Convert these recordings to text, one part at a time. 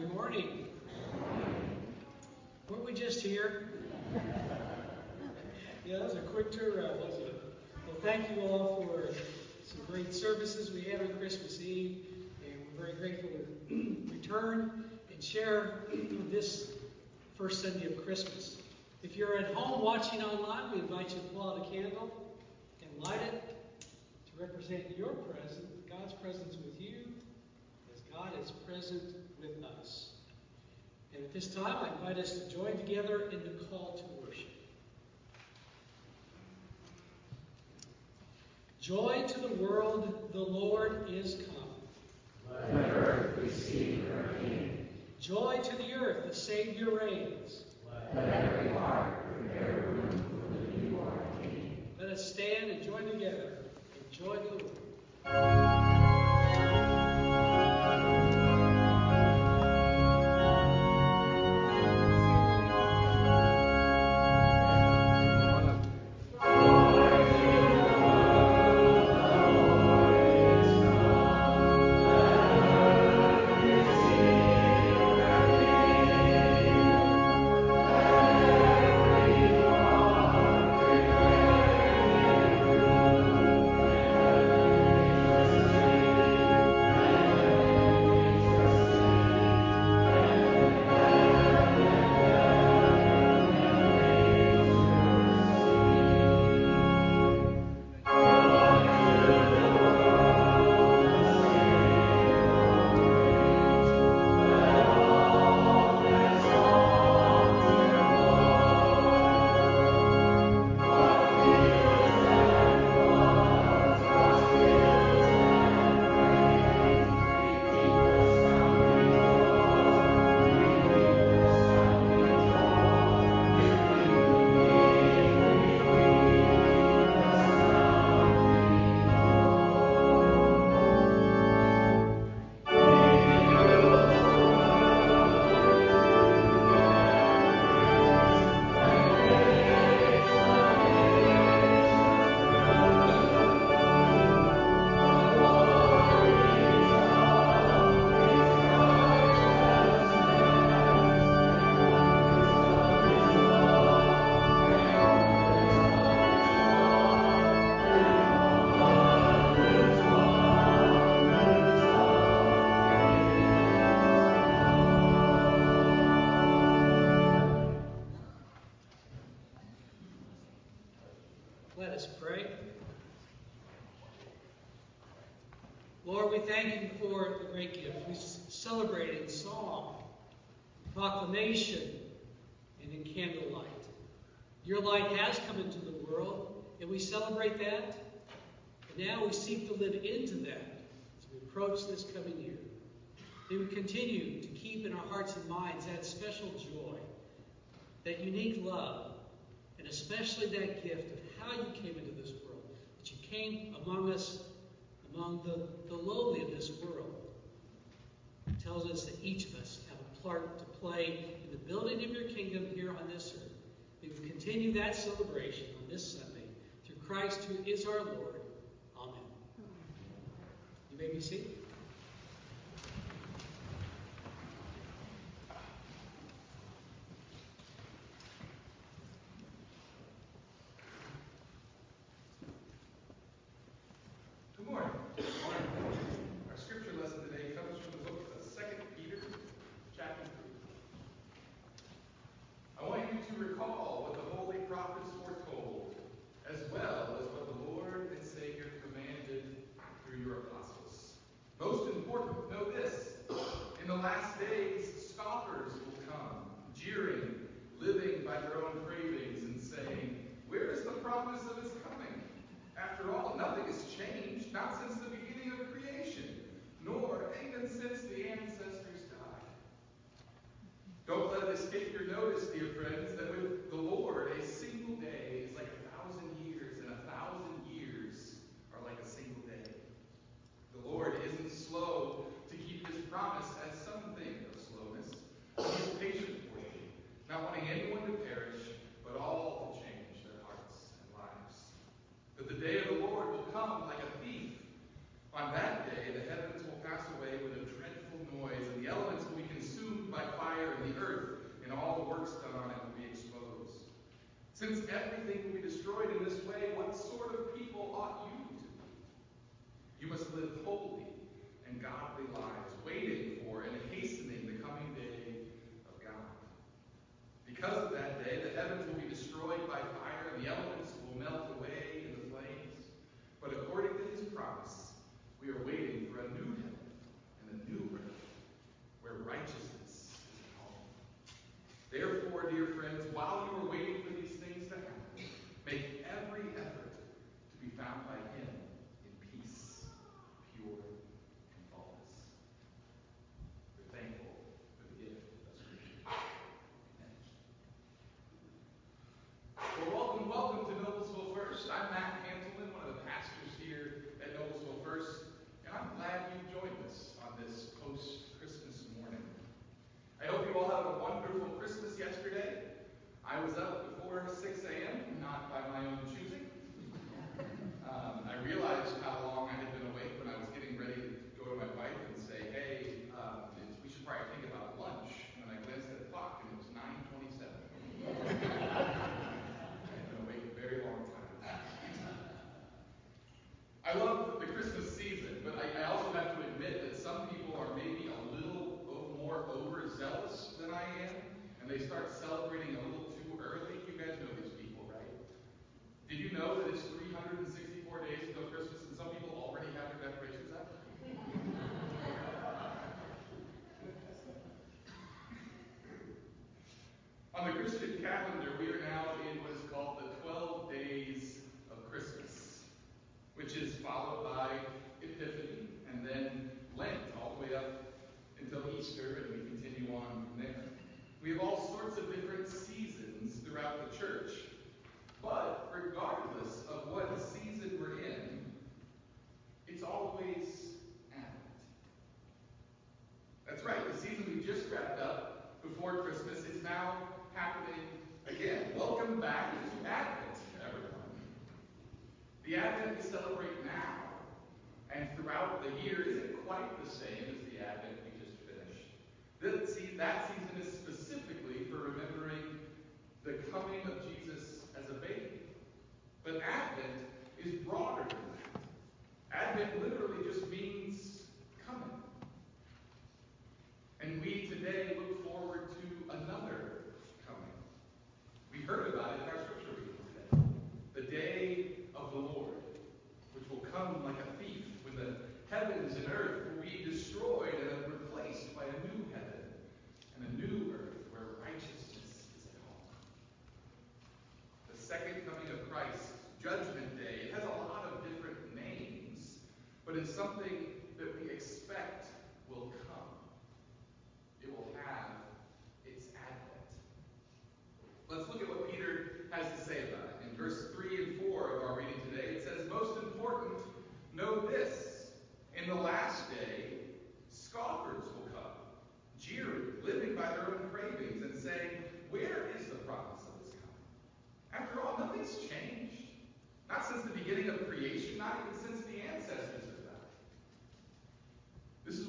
Good morning. Weren't we just here? yeah, that was a quick turnaround, wasn't it? Well, thank you all for some great services we had on Christmas Eve, and we're very grateful to return and share this first Sunday of Christmas. If you're at home watching online, we invite you to pull out a candle and light it to represent your presence, God's presence with you, as God is present with us. And at this time, I invite us to join together in the call to worship. Joy to the world, the Lord is come. Let earth receive her King. Joy to the earth, the Savior reigns. Let every heart prepare room for the newborn King. Let us stand and join together in joy to the world. We thank you for the great gift. We celebrate in song, proclamation, and in candlelight. Your light has come into the world, and we celebrate that. And now we seek to live into that as we approach this coming year. May we continue to keep in our hearts and minds that special joy, that unique love, and especially that gift of how you came into this world, that you came among us, among the, the lowly of this world. It tells us that each of us have a part to play in the building of your kingdom here on this earth. We will continue that celebration on this Sunday through Christ who is our Lord. Amen. You may be seated. Good morning. Our scripture lesson today comes from the book of 2 Peter, chapter 3. I want you to recall what the holy prophets foretold, as well as what the Lord and Savior commanded through your apostles. Most important, know this. In the last days, scoffers will come, jeering, living by their own cravings, and saying, Where is the promise of his coming? After all, nothing has changed, not since the before Christmas is now happening again. Welcome back to Advent, everyone. The Advent we celebrate now and throughout the year isn't quite the same as the Advent we just finished. See, that season is specifically for remembering the coming of Jesus as a baby. But Advent is broader than that. Advent literally just means coming. And we today heavens and earth.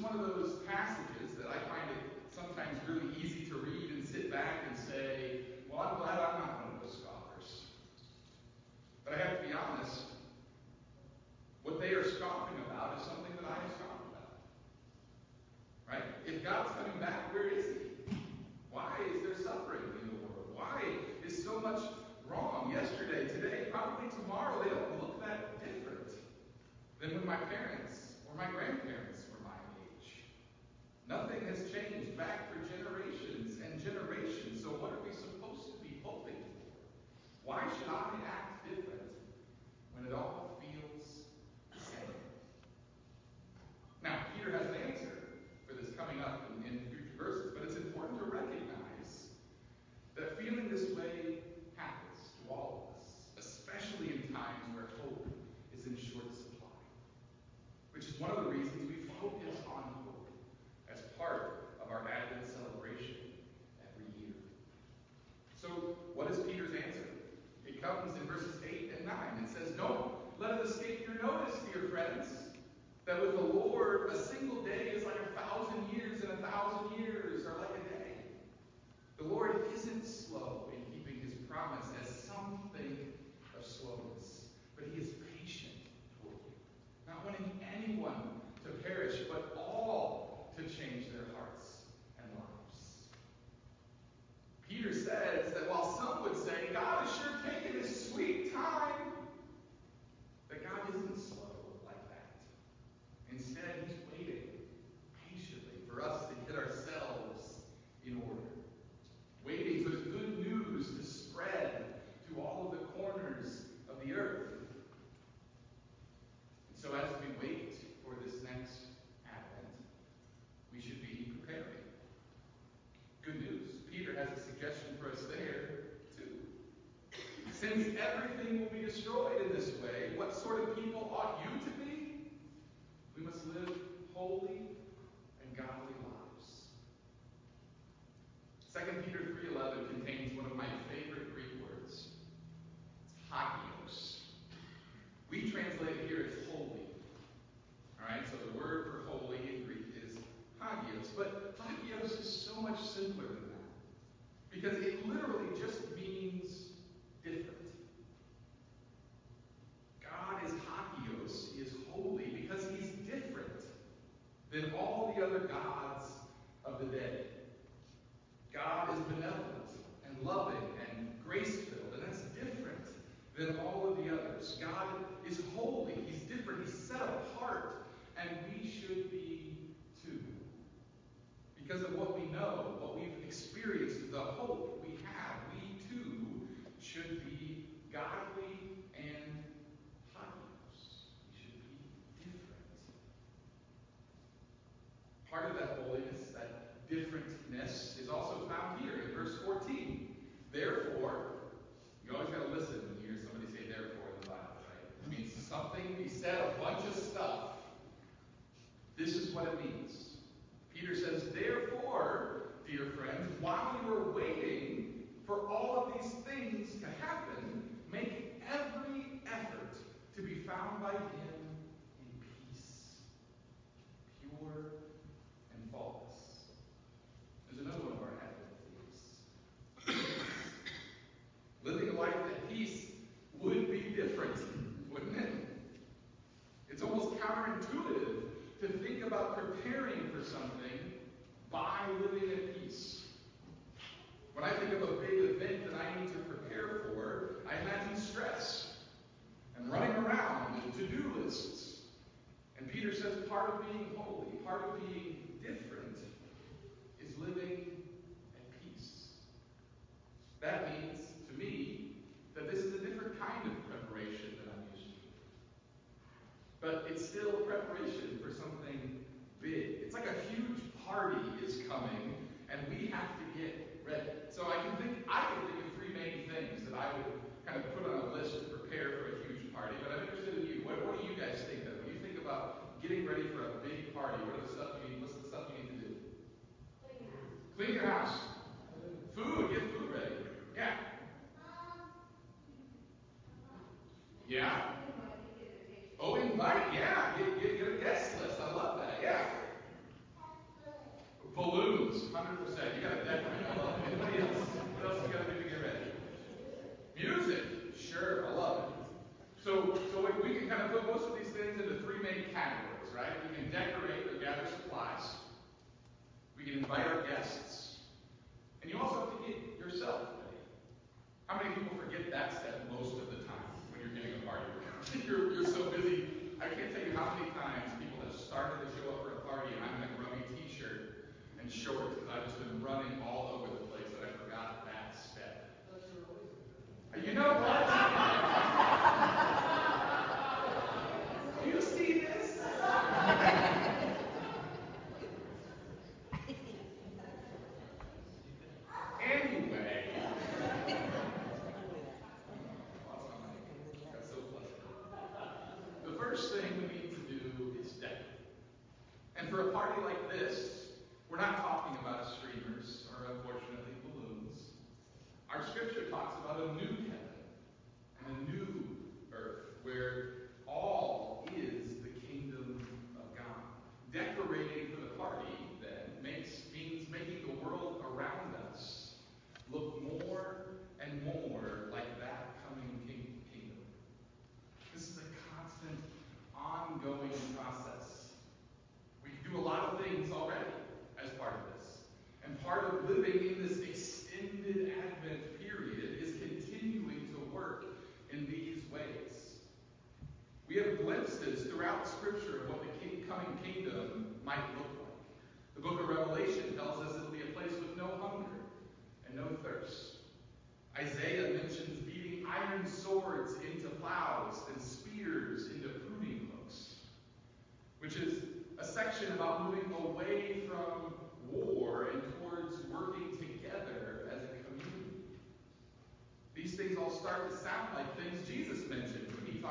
one of those passages that I find it sometimes really easy to read and sit back and say, well, I'm glad I'm not one of those scoffers. But I have to be honest, what they are scoffing about is something that I have scoffed about. Right? If God's coming back, where is he? Why is there suffering in the world? Why is so much wrong yesterday, today, probably tomorrow? They don't look that different than when my parents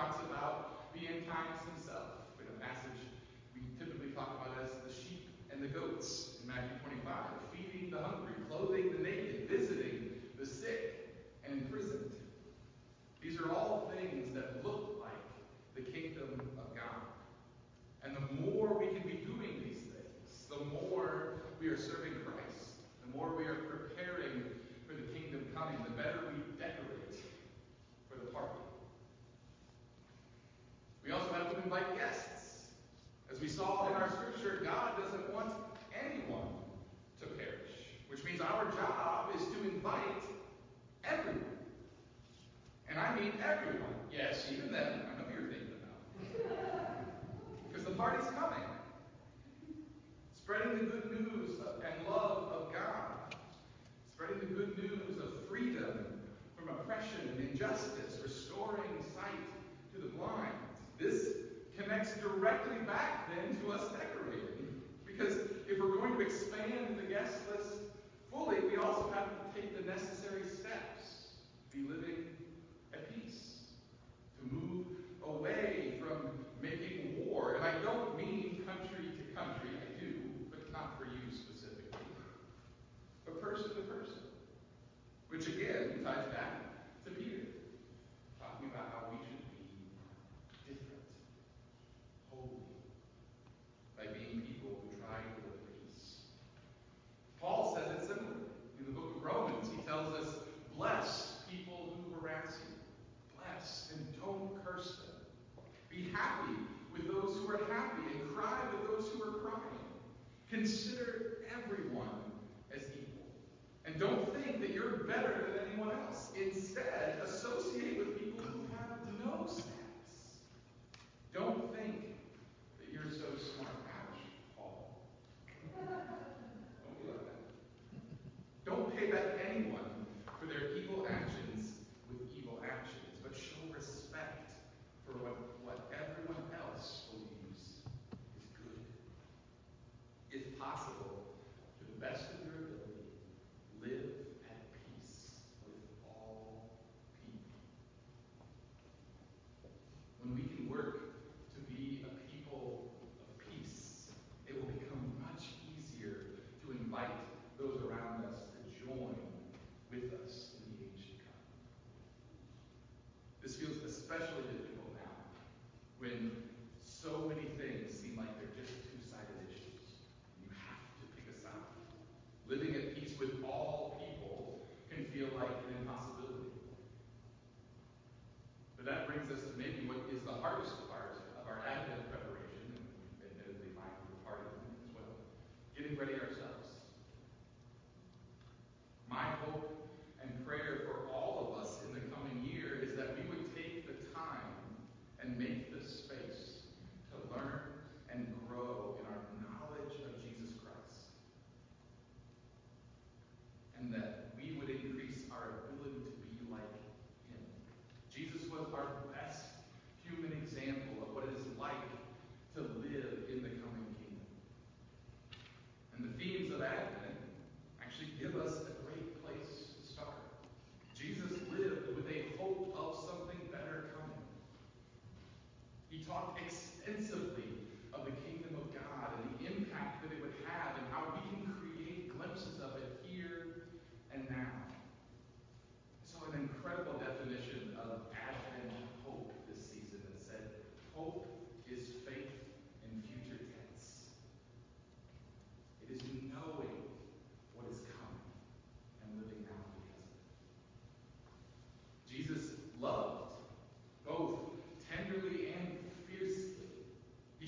talks about the end times himself in a passage we typically talk about as the sheep and the goats in Matthew 25.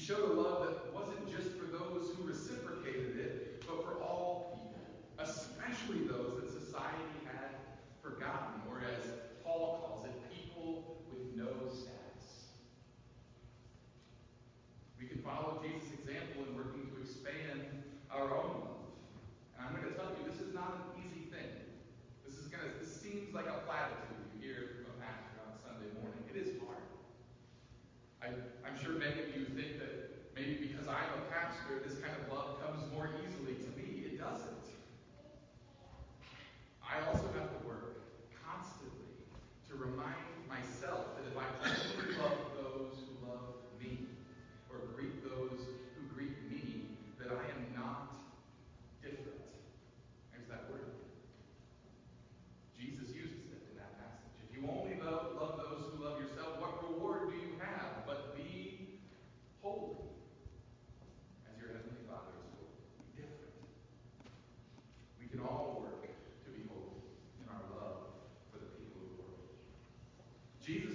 Showed a love that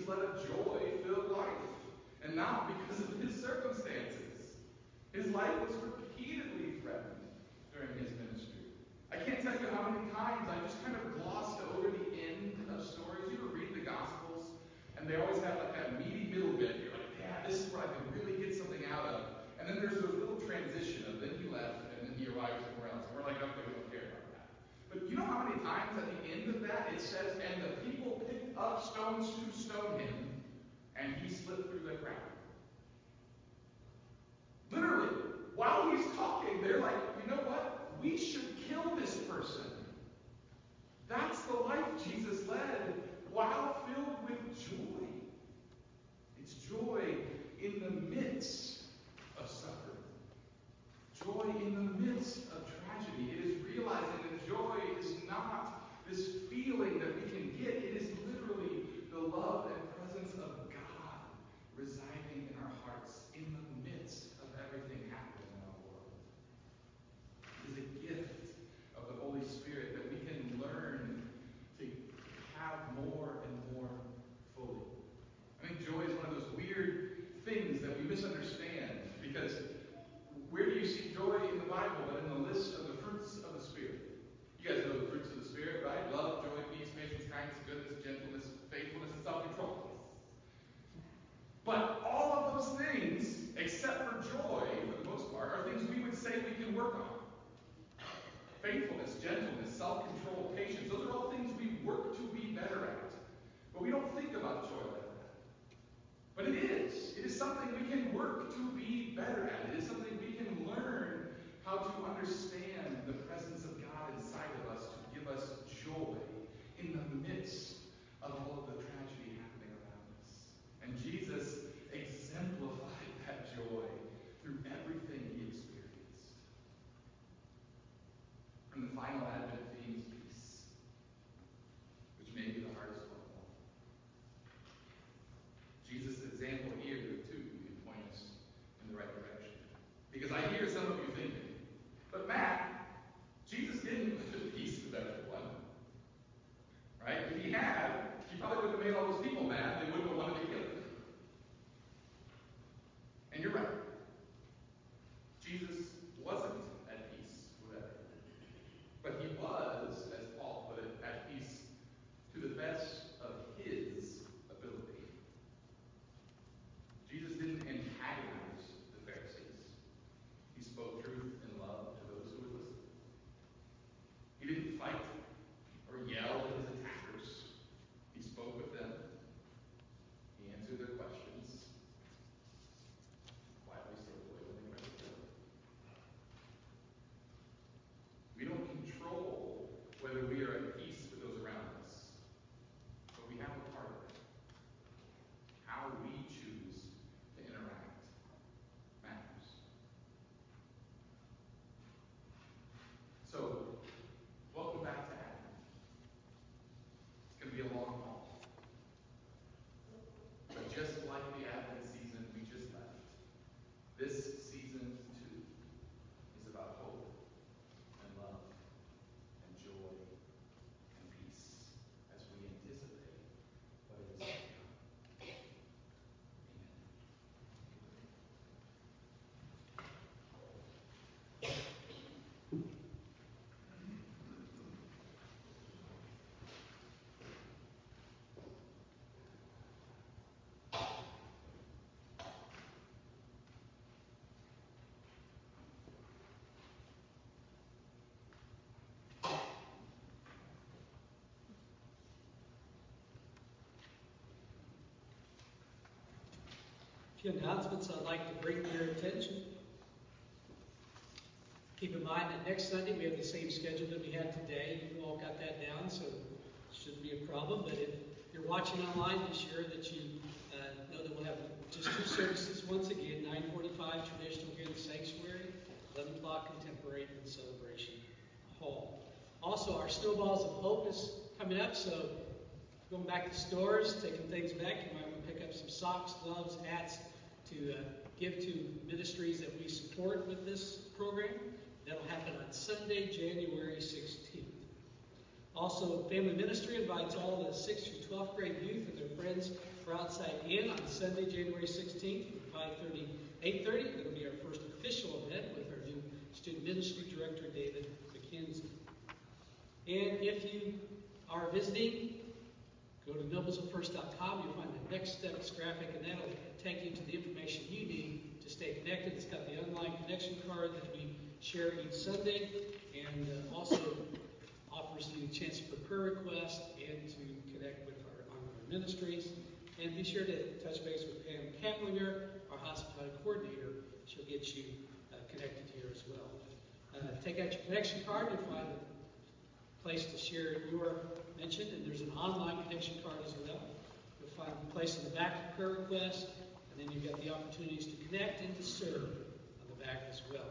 but a joy. Few announcements I'd like to bring to your attention. Keep in mind that next Sunday we have the same schedule that we had today. You all got that down, so it shouldn't be a problem. But if you're watching online, be sure that you uh, know that we'll have just two services once again 9:45 traditional here in the sanctuary, 11 o'clock contemporary and celebration hall. Also, our Snowballs of Hope is coming up, so going back to stores, taking things back. You might want to pick up some socks, gloves, hats to uh, give to ministries that we support with this program. That'll happen on Sunday, January 16th. Also, Family Ministry invites all the 6th through 12th grade youth and their friends for outside in on Sunday, January 16th from 5:30, 8:30. It'll be our first official event with our new student ministry director, David McKenzie. And if you are visiting, Go to noblesvillefirst.com. You'll find the next steps graphic, and that'll take you to the information you need to stay connected. It's got the online connection card that we share each Sunday, and uh, also offers you a chance for prayer requests and to connect with our ongoing ministries. And be sure to touch base with Pam Kaplinger, our hospitality coordinator. She'll get you uh, connected here as well. Uh, take out your connection card, you'll find place to share your mention, and there's an online connection card as well. You'll find a place in the back of prayer request, and then you've got the opportunities to connect and to serve on the back as well.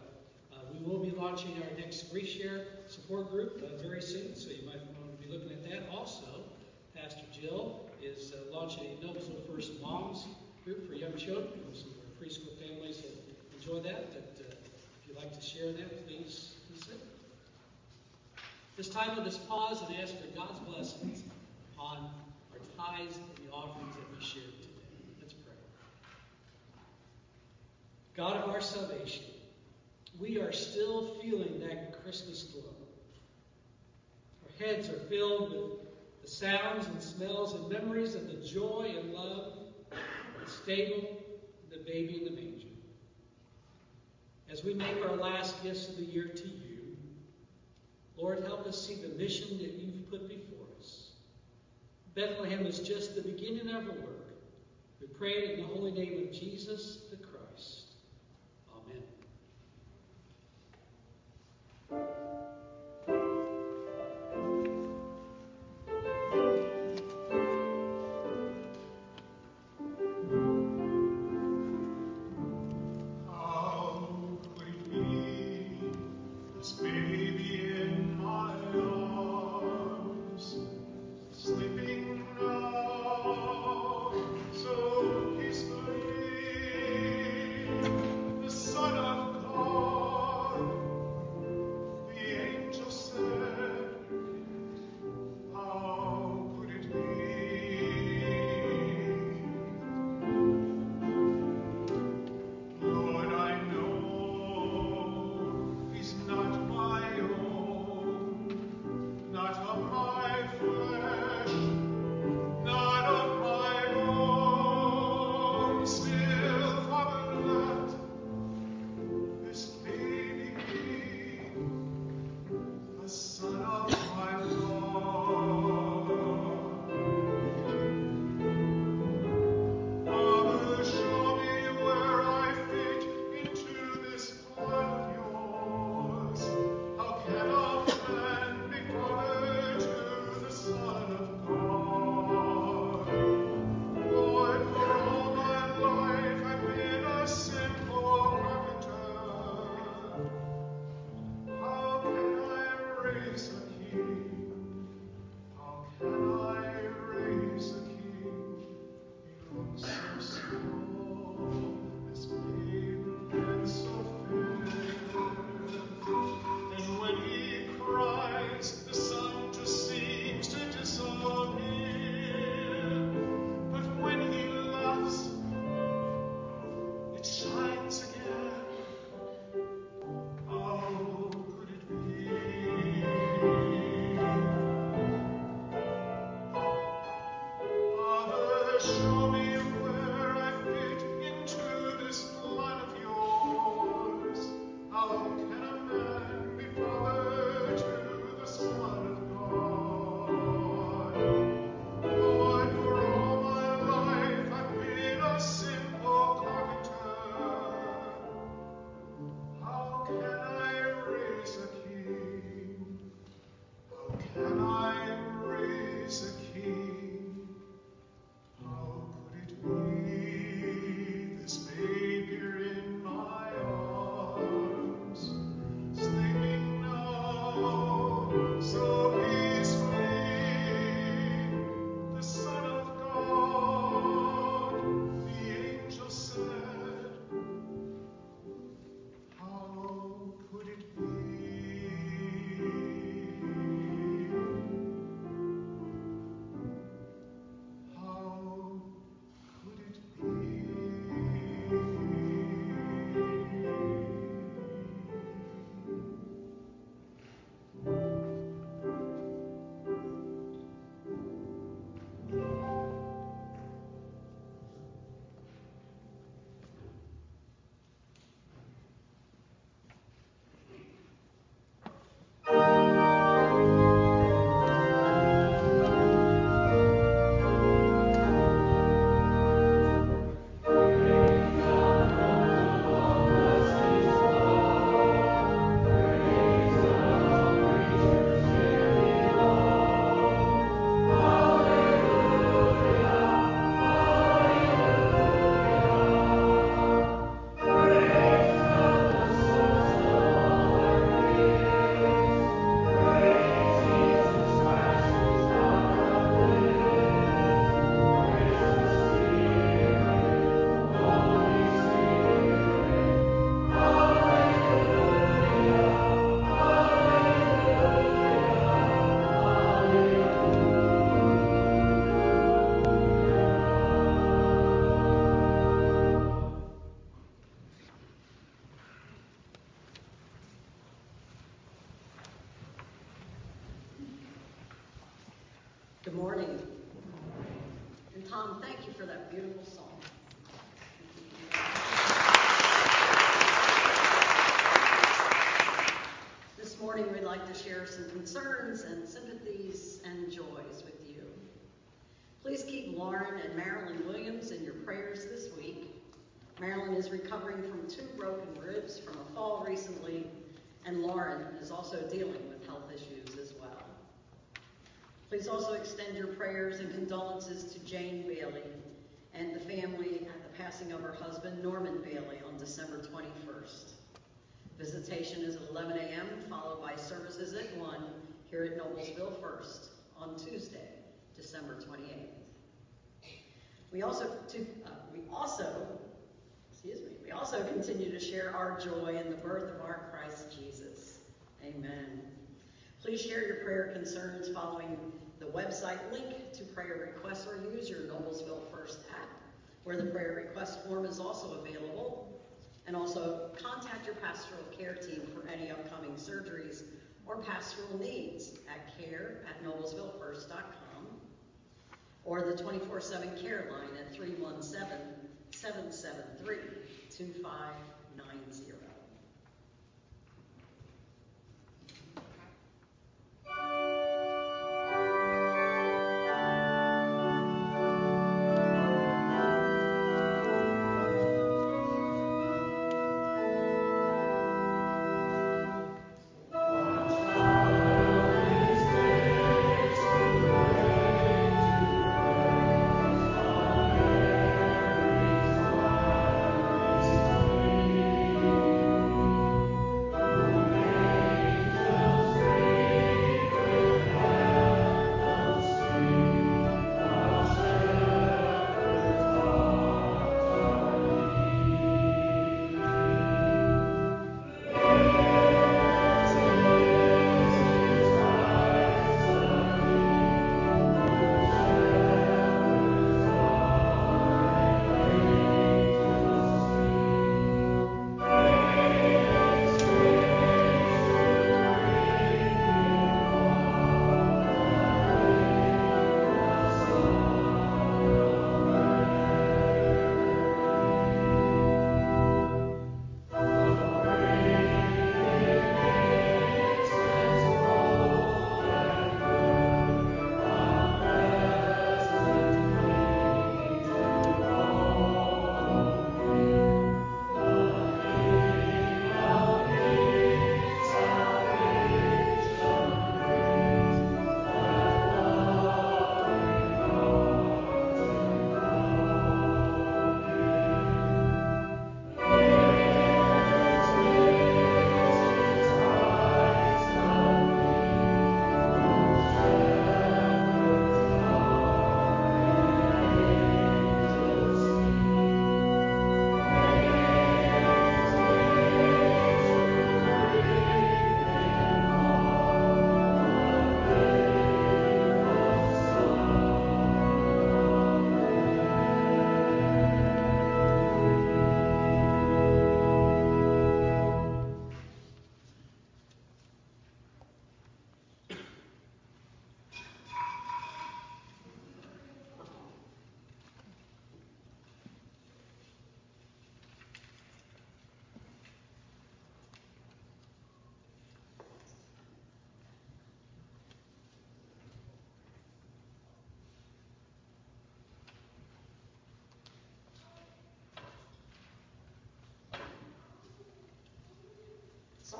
Uh, we will be launching our next GriefShare support group uh, very soon, so you might want to be looking at that. Also, Pastor Jill is uh, launching a Noblesville First Moms group for young children. Some preschool families will enjoy that. But uh, if you'd like to share that, please consider. This time, let us pause and ask for God's blessings on our tithes and the offerings that we shared today. Let's pray. God of our salvation, we are still feeling that Christmas glow. Our heads are filled with the sounds and smells and memories of the joy and love, the stable, the baby in the manger. As we make our last gifts of the year to you, Lord, help us see the mission that you've put before us. Bethlehem is just the beginning of our work. We pray it in the holy name of Jesus the Christ. Amen. Lauren and Marilyn Williams in your prayers this week. Marilyn is recovering from two broken ribs from a fall recently, and Lauren is also dealing with health issues as well. Please also extend your prayers and condolences to Jane Bailey and the family at the passing of her husband, Norman Bailey, on December 21st. Visitation is at 11 a.m., followed by services at 1 here at Noblesville First on Tuesday, December 28th. We also, to, uh, we also, excuse me, we also continue to share our joy in the birth of our Christ Jesus. Amen. Please share your prayer concerns following the website link to prayer requests or use your Noblesville First app, where the prayer request form is also available. And also contact your pastoral care team for any upcoming surgeries or pastoral needs at care at noblesvillefirst.com or the 24-7 care line at 317 773 2590.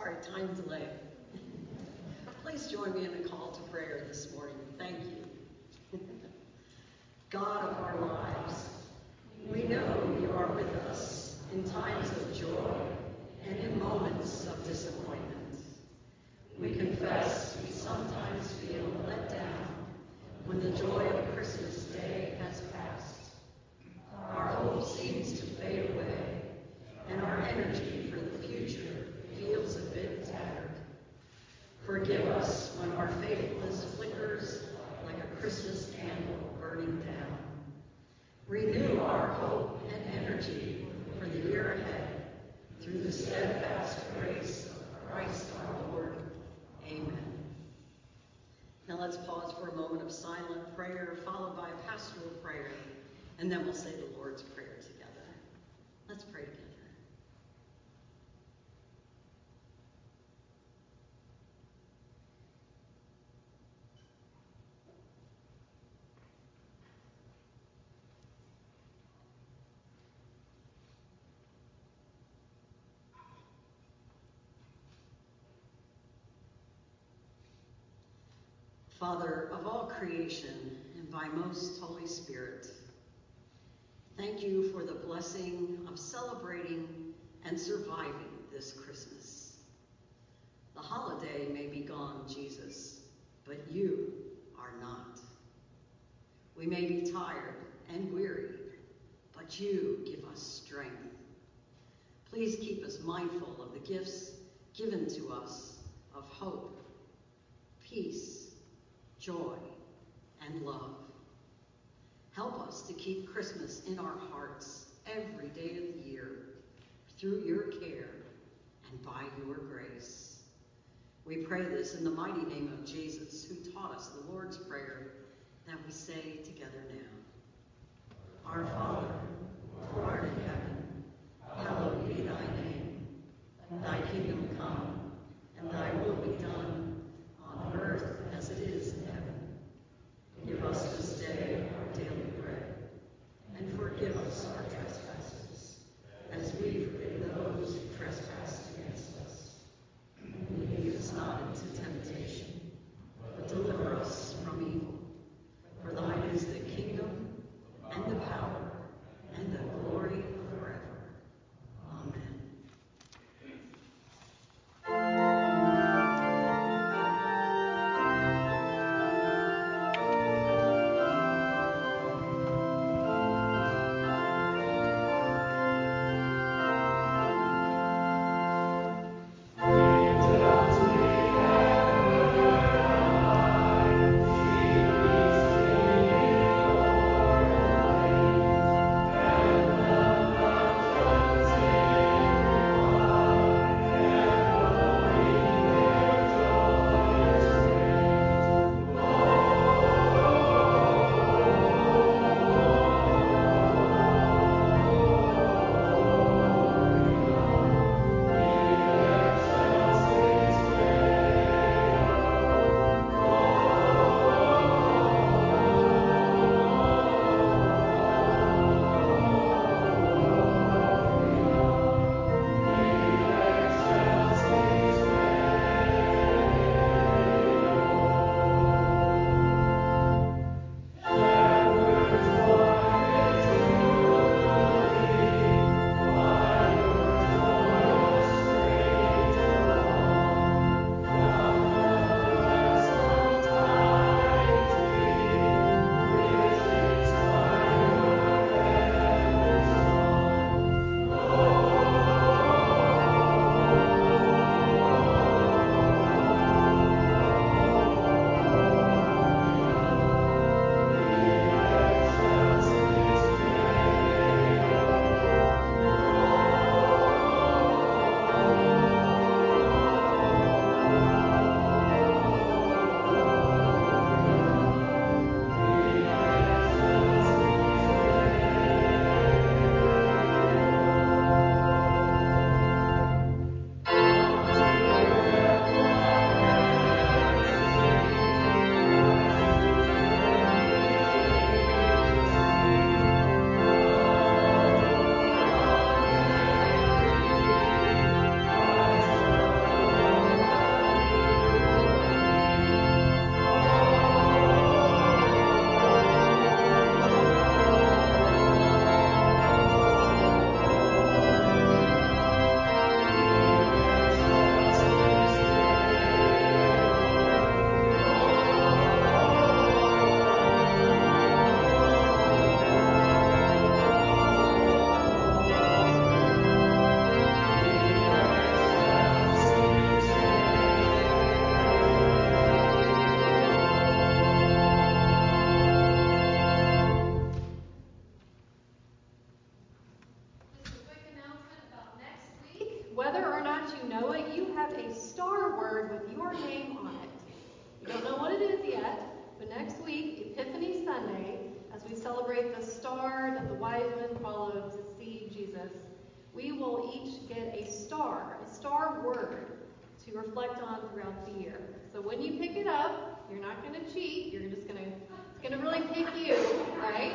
Sorry, time delay. Please join me in a call to prayer this morning. Thank you. God of our lives, we know you are with us in times of joy and in moments of disappointment. We confess we sometimes feel let down when the joy of Christmas Day has passed. Our hope seems to fade away, and our energy for the future feels a bit tattered. Forgive us when our faithfulness flickers like a Christmas candle burning down. Renew our hope and energy for the year ahead of silent prayer, followed by a pastoral prayer, and then we'll say the Lord's Prayer together. Let's pray together. Father of all creation, and by most Holy Spirit, thank you for the blessing of celebrating and surviving this Christmas. The holiday may be gone, Jesus, but you are not. We may be tired and weary, but you give us strength. Please keep us mindful of the gifts given to us of hope, peace, joy, and love. Help us to keep Christmas in our hearts every day of the year through your care and by your grace. We pray this in the mighty name of Jesus, who taught us the Lord's Prayer that we say together now. Our Father, who art in heaven, hallowed be thy name. Thy kingdom we will each get a star, a star word to reflect on throughout the year. So when you pick it up, you're not going to cheat. You're just going to, it's going to really pick you, right?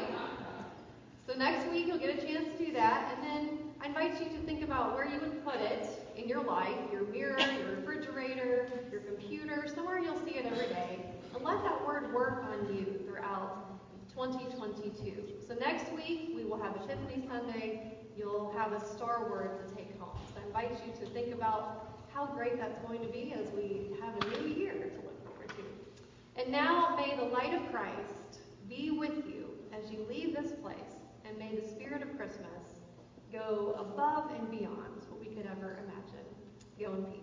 So next week you'll get a chance to do that, and then I invite you to think about where you would put it in your life, your mirror, your refrigerator, your computer, somewhere you'll see it every day, and let that word work on you throughout 2022. So next week we will have Epiphany Sunday you'll have a star word to take home. So I invite you to think about how great that's going to be as we have a new year to look forward to. And now may the light of Christ be with you as you leave this place, and may the spirit of Christmas go above and beyond what we could ever imagine. Go in peace.